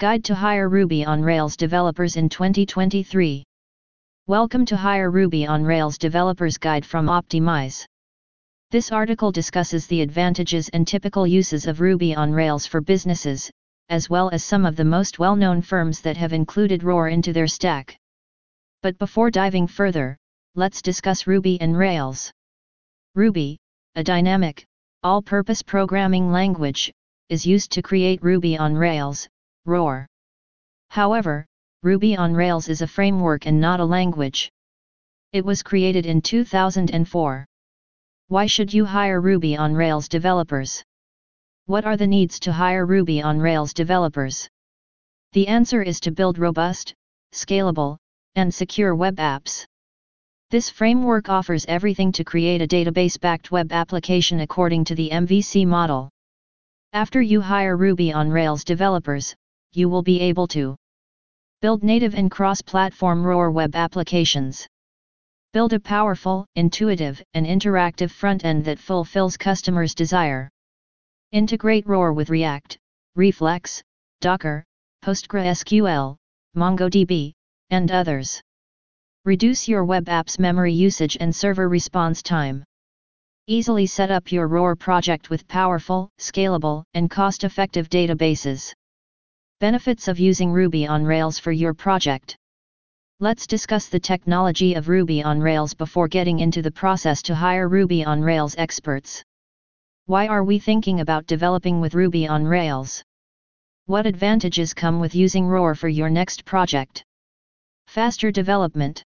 Guide to hire Ruby on Rails developers in 2023. Welcome to Hire Ruby on Rails Developers Guide from Optymize. This article discusses the advantages and typical uses of Ruby on Rails for businesses, as well as some of the most well-known firms that have included ROR into their stack. But before diving further, let's discuss Ruby and Rails. Ruby, a dynamic, all-purpose programming language, is used to create Ruby on Rails, ROR. However, Ruby on Rails is a framework and not a language. It was created in 2004. Why should you hire Ruby on Rails developers? What are the needs to hire Ruby on Rails developers? The answer is to build robust, scalable, and secure web apps. This framework offers everything to create a database-backed web application according to the MVC model. After you hire Ruby on Rails developers, you will be able to build native and cross-platform ROAR web applications. Build a powerful, intuitive, and interactive front-end that fulfills customers' desire. Integrate ROAR with React, Reflex, Docker, PostgreSQL, MongoDB, and others. Reduce your web app's memory usage and server response time. Easily set up your ROAR project with powerful, scalable, and cost-effective databases. Benefits of using Ruby on Rails for your project. Let's discuss the technology of Ruby on Rails before getting into the process to hire Ruby on Rails experts. Why are we thinking about developing with Ruby on Rails? What advantages come with using ROR for your next project? Faster development.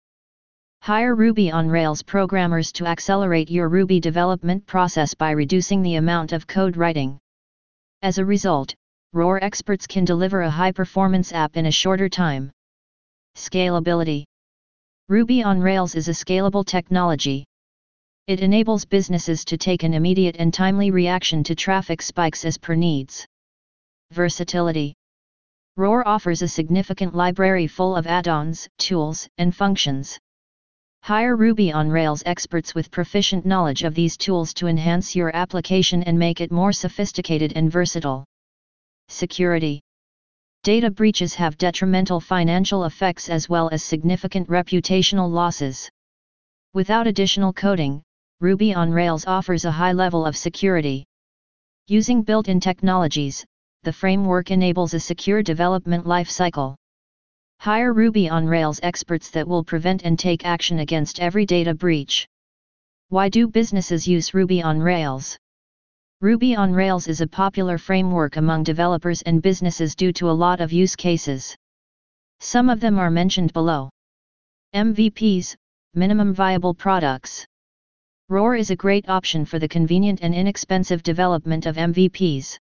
Hire Ruby on Rails programmers to accelerate your Ruby development process by reducing the amount of code writing. As a result, ROR experts can deliver a high performance app in a shorter time. Scalability Ruby on Rails is a scalable technology. It enables businesses to take an immediate and timely reaction to traffic spikes as per needs. Versatility ROR offers a significant library full of add-ons, tools, and functions. Hire Ruby on Rails experts with proficient knowledge of these tools to enhance your application and make it more sophisticated and versatile. Security Data breaches have detrimental financial effects as well as significant reputational losses. Without additional coding, Ruby on Rails offers a high level of security. Using built-in technologies, the framework enables a secure development lifecycle. Hire Ruby on Rails experts that will prevent and take action against every data breach. Why do businesses use Ruby on Rails? Ruby on Rails is a popular framework among developers and businesses due to a lot of use cases. Some of them are mentioned below. MVPs, Minimum Viable Products. ROR is a great option for the convenient and inexpensive development of MVPs.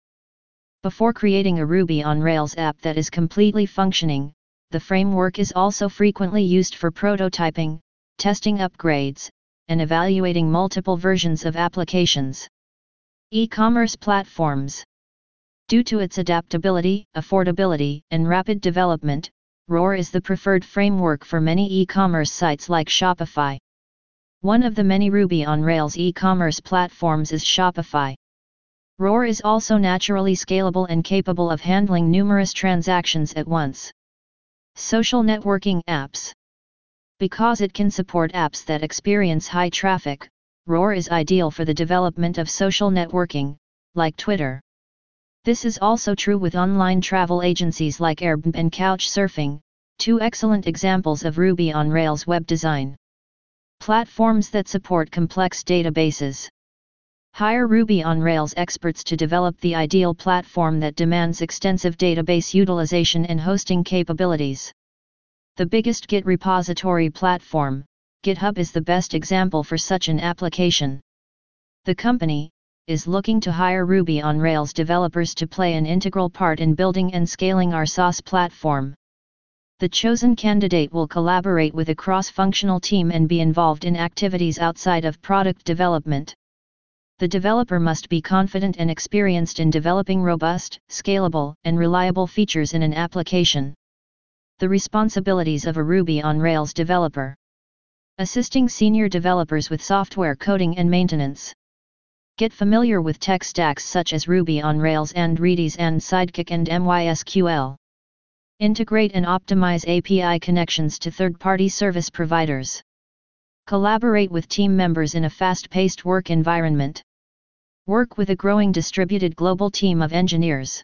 Before creating a Ruby on Rails app that is completely functioning, the framework is also frequently used for prototyping, testing upgrades, and evaluating multiple versions of applications. E-commerce platforms. Due to its adaptability, affordability, and rapid development, ROR is the preferred framework for many e-commerce sites like Shopify. One of the many Ruby on Rails e-commerce platforms is Shopify. ROR is also naturally scalable and capable of handling numerous transactions at once. Social networking apps. Because it can support apps that experience high traffic, ROR is ideal for the development of social networking, like Twitter. This is also true with online travel agencies like Airbnb and Couchsurfing, two excellent examples of Ruby on Rails web design. Platforms that support complex databases. Hire Ruby on Rails experts to develop the ideal platform that demands extensive database utilization and hosting capabilities. The biggest Git repository platform, GitHub is the best example for such an application. The company is looking to hire Ruby on Rails developers to play an integral part in building and scaling our SaaS platform. The chosen candidate will collaborate with a cross-functional team and be involved in activities outside of product development. The developer must be confident and experienced in developing robust, scalable, and reliable features in an application. The responsibilities of a Ruby on Rails developer assisting senior developers with software coding and maintenance. Get familiar with tech stacks such as Ruby on Rails and Redis and Sidekiq and MySQL. Integrate and optimize API connections to third-party service providers. Collaborate with team members in a fast-paced work environment. Work with a growing distributed global team of engineers.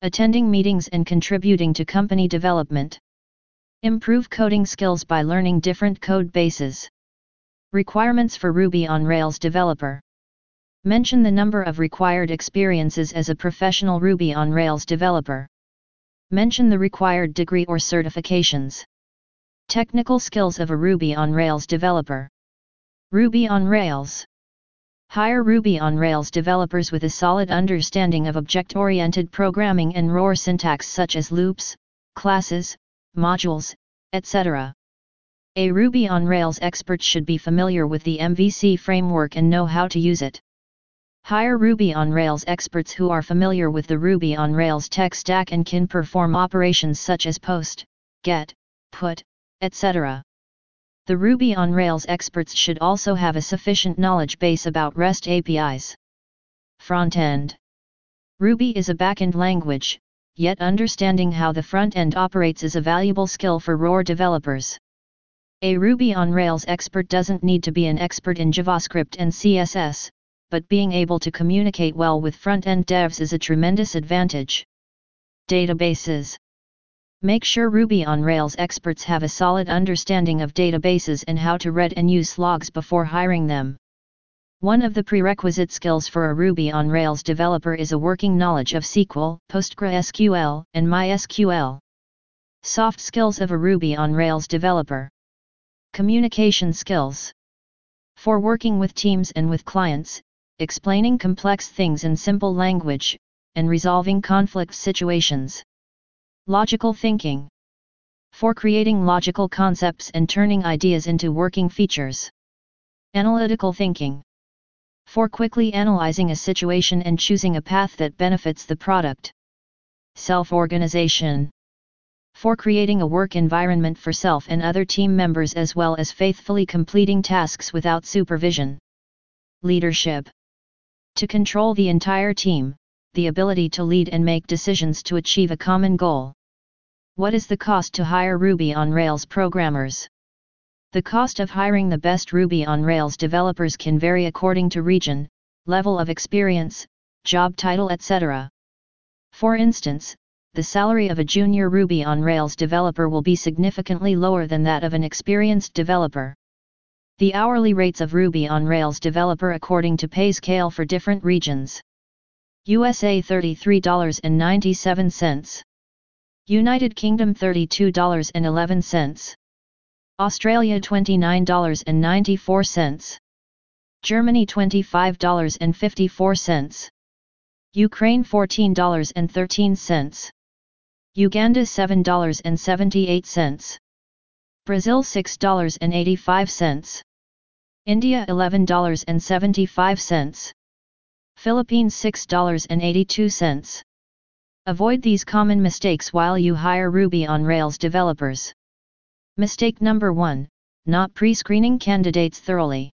Attending meetings and contributing to company development. Improve coding skills by learning different code bases. Requirements for Ruby on Rails developer. Mention the number of required experiences as a professional Ruby on Rails developer. Mention the required degree or certifications. Technical skills of a Ruby on Rails developer. Ruby on Rails. Hire Ruby on Rails developers with a solid understanding of object-oriented programming and ROR syntax such as loops, classes, modules, etc. A Ruby on Rails expert should be familiar with the MVC framework and know how to use it. Hire Ruby on Rails experts who are familiar with the Ruby on Rails tech stack and can perform operations such as post, get, put, etc. The Ruby on Rails experts should also have a sufficient knowledge base about REST APIs. Front-end Ruby is a backend language, yet understanding how the front end operates is a valuable skill for ROR developers. A Ruby on Rails expert doesn't need to be an expert in JavaScript and CSS, but being able to communicate well with front-end devs is a tremendous advantage. Databases Make sure Ruby on Rails experts have a solid understanding of databases and how to read and use logs before hiring them. One of the prerequisite skills for a Ruby on Rails developer is a working knowledge of SQL, PostgreSQL, and MySQL. Soft skills of a Ruby on Rails developer. Communication skills. For working with teams and with clients, explaining complex things in simple language, and resolving conflict situations. Logical thinking. For creating logical concepts and turning ideas into working features. Analytical thinking. For quickly analyzing a situation and choosing a path that benefits the product. Self-organization. For creating a work environment for self and other team members as well as faithfully completing tasks without supervision. Leadership to control the entire team, the ability to lead and make decisions to achieve a common goal. What is the cost to hire Ruby on Rails programmers? The cost of hiring the best Ruby on Rails developers can vary according to region, level of experience, job title etc. For instance, the salary of a junior Ruby on Rails developer will be significantly lower than that of an experienced developer. The hourly rates of Ruby on Rails developer according to pay scale for different regions. USA $33.97. United Kingdom $32.11. Australia $29.94. Germany $25.54. Ukraine $14.13. Uganda $7.78. Brazil $6.85. India $11.75. Philippines $6.82. Avoid these common mistakes while you hire Ruby on Rails developers. Mistake number 1 Not pre screening candidates thoroughly.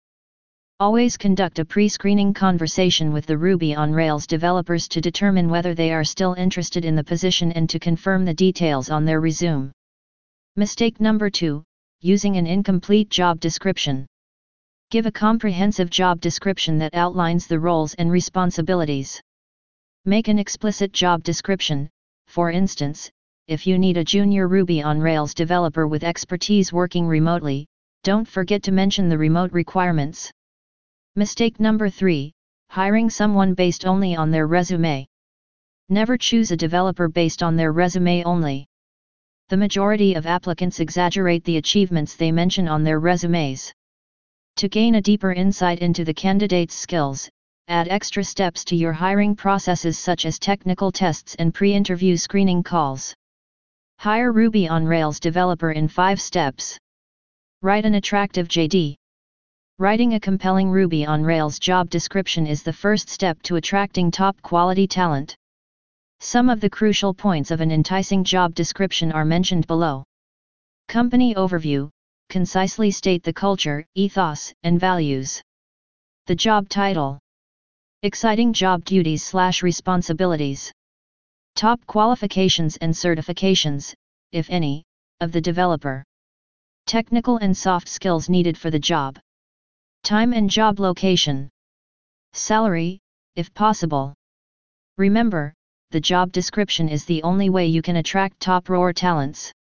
Always conduct a pre screening conversation with the Ruby on Rails developers to determine whether they are still interested in the position and to confirm the details on their resume. Mistake number 2 Using an incomplete job description. Give a comprehensive job description that outlines the roles and responsibilities. Make an explicit job description, for instance, if you need a junior Ruby on Rails developer with expertise working remotely, don't forget to mention the remote requirements. Mistake number 3 Hiring someone based only on their resume. Never choose a developer based on their resume only. The majority of applicants exaggerate the achievements they mention on their resumes. To gain a deeper insight into the candidate's skills, add extra steps to your hiring processes such as technical tests and pre-interview screening calls. Hire Ruby on Rails developer in 5 steps. Write an attractive JD. Writing a compelling Ruby on Rails job description is the first step to attracting top quality talent. Some of the crucial points of an enticing job description are mentioned below. Company overview concisely state the culture, ethos, and values. The job title. Exciting job duties slash responsibilities. Top qualifications and certifications, if any, of the developer. Technical and soft skills needed for the job. Time and job location. Salary, if possible. Remember, the job description is the only way you can attract top roar talents.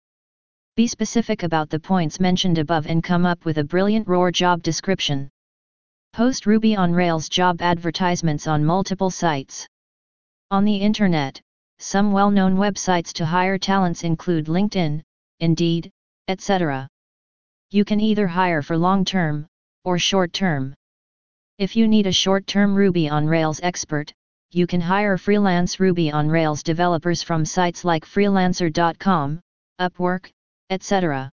Be specific about the points mentioned above and come up with a brilliant roar job description. Post Ruby on Rails job advertisements on multiple sites. On the internet, some well-known websites to hire talents include LinkedIn, Indeed, etc. You can either hire for long-term, or short-term. If you need a short-term Ruby on Rails expert, you can hire freelance Ruby on Rails developers from sites like freelancer.com, Upwork, etc.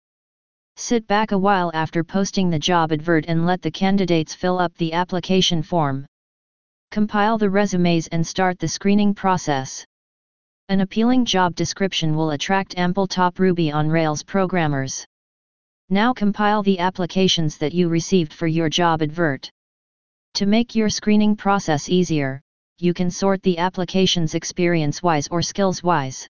Sit back a while after posting the job advert and let the candidates fill up the application form. Compile the resumes and start the screening process. An appealing job description will attract ample top Ruby on Rails programmers. Now compile the applications that you received for your job advert. To make your screening process easier, you can sort the applications experience-wise or skills-wise.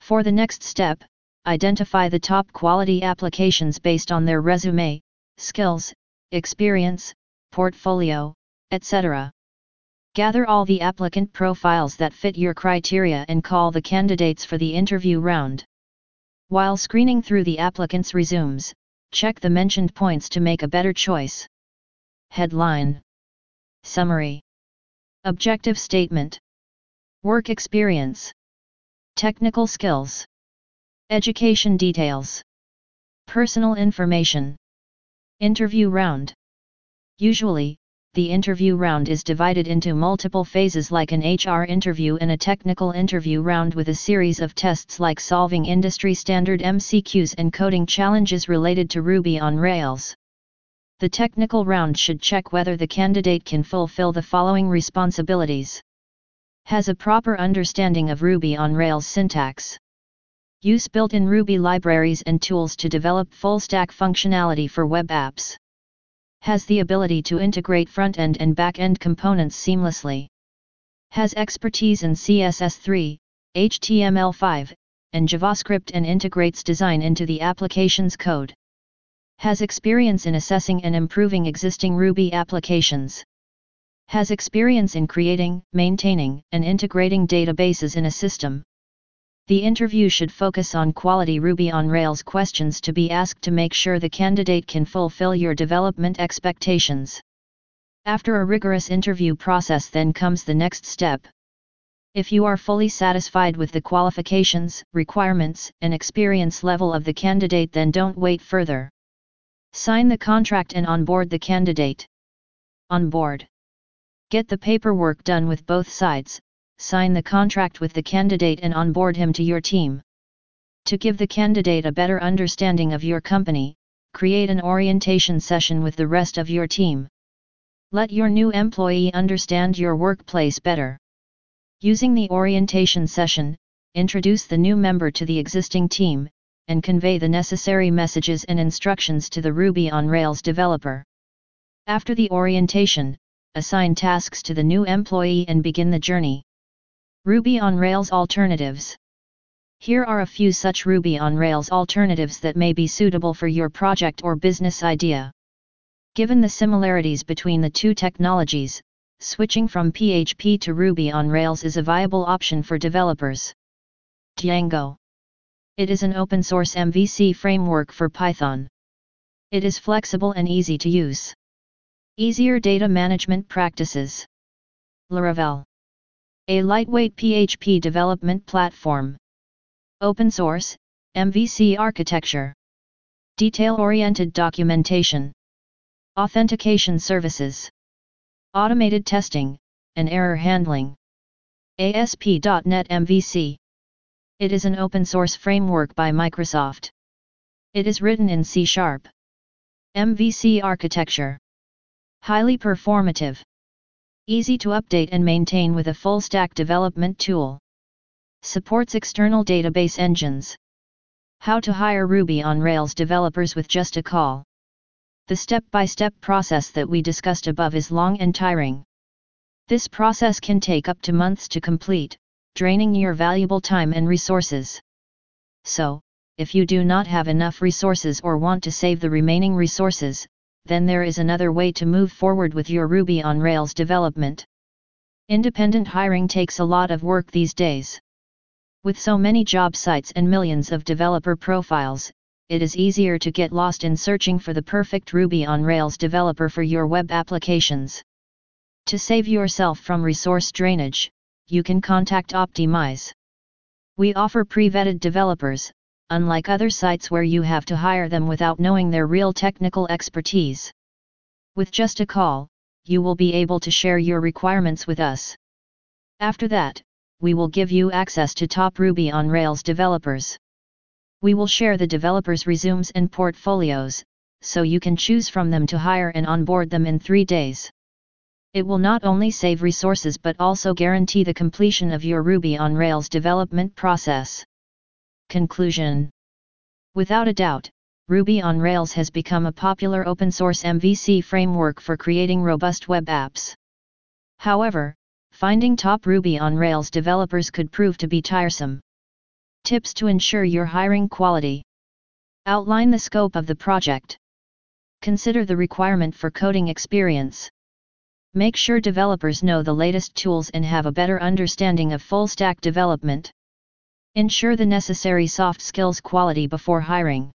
For the next step, identify the top quality applications based on their resume, skills, experience, portfolio, etc. Gather all the applicant profiles that fit your criteria and call the candidates for the interview round. While screening through the applicants' resumes, check the mentioned points to make a better choice. Headline. Summary. Objective Statement. Work Experience. Technical Skills. Education Details. Personal Information. Interview Round. Usually, the interview round is divided into multiple phases like an HR interview and a technical interview round with a series of tests like solving industry standard MCQs and coding challenges related to Ruby on Rails. The technical round should check whether the candidate can fulfill the following responsibilities. Has a proper understanding of Ruby on Rails syntax. Use built-in Ruby libraries and tools to develop full-stack functionality for web apps has the ability to integrate front-end and back-end components seamlessly. Has expertise in CSS3, HTML5, and JavaScript and integrates design into the application's code. Has experience in assessing and improving existing Ruby applications. Has experience in creating, maintaining, and integrating databases in a system. The interview should focus on quality Ruby on Rails questions to be asked to make sure the candidate can fulfill your development expectations. After a rigorous interview process then comes the next step. If you are fully satisfied with the qualifications, requirements, and experience level of the candidate then don't wait further. Sign the contract and onboard the candidate. Onboard. Get the paperwork done with both sides, sign the contract with the candidate and onboard him to your team. To give the candidate a better understanding of your company, create an orientation session with the rest of your team. Let your new employee understand your workplace better. Using the orientation session, introduce the new member to the existing team, and convey the necessary messages and instructions to the Ruby on Rails developer. After the orientation, assign tasks to the new employee and begin the journey. Ruby on Rails Alternatives Here are a few such Ruby on Rails alternatives that may be suitable for your project or business idea. Given the similarities between the two technologies, switching from PHP to Ruby on Rails is a viable option for developers. Django It is an open source MVC framework for Python. It is flexible and easy to use. Easier data management practices. Laravel a lightweight PHP development platform. Open source, MVC architecture. Detail-oriented documentation. Authentication services. Automated testing, and error handling. ASP.NET MVC. It is an open source framework by Microsoft. It is written in C Sharp. MVC architecture. Highly performative. Easy to update and maintain with a full-stack development tool. Supports external database engines. How to hire Ruby on Rails developers with just a call. The step-by-step process that we discussed above is long and tiring. This process can take up to months to complete, draining your valuable time and resources. So, if you do not have enough resources or want to save the remaining resources, then there is another way to move forward with your Ruby on Rails development. Independent hiring takes a lot of work these days. With so many job sites and millions of developer profiles, it is easier to get lost in searching for the perfect Ruby on Rails developer for your web applications. To save yourself from resource drainage, you can contact Optymize. We offer pre-vetted developers, unlike other sites where you have to hire them without knowing their real technical expertise. With just a call, you will be able to share your requirements with us. After that, we will give you access to top Ruby on Rails developers. We will share the developers' resumes and portfolios, so you can choose from them to hire and onboard them in three days. It will not only save resources but also guarantee the completion of your Ruby on Rails development process. Conclusion Without a doubt, Ruby on Rails has become a popular open source MVC framework for creating robust web apps. However, finding top Ruby on Rails developers could prove to be tiresome. Tips to ensure your hiring quality. Outline the scope of the project. Consider the requirement for coding experience. Make sure developers know the latest tools and have a better understanding of full stack development. Ensure the necessary soft skills quality before hiring.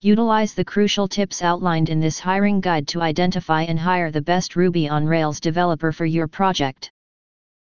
Utilize the crucial tips outlined in this hiring guide to identify and hire the best Ruby on Rails developer for your project.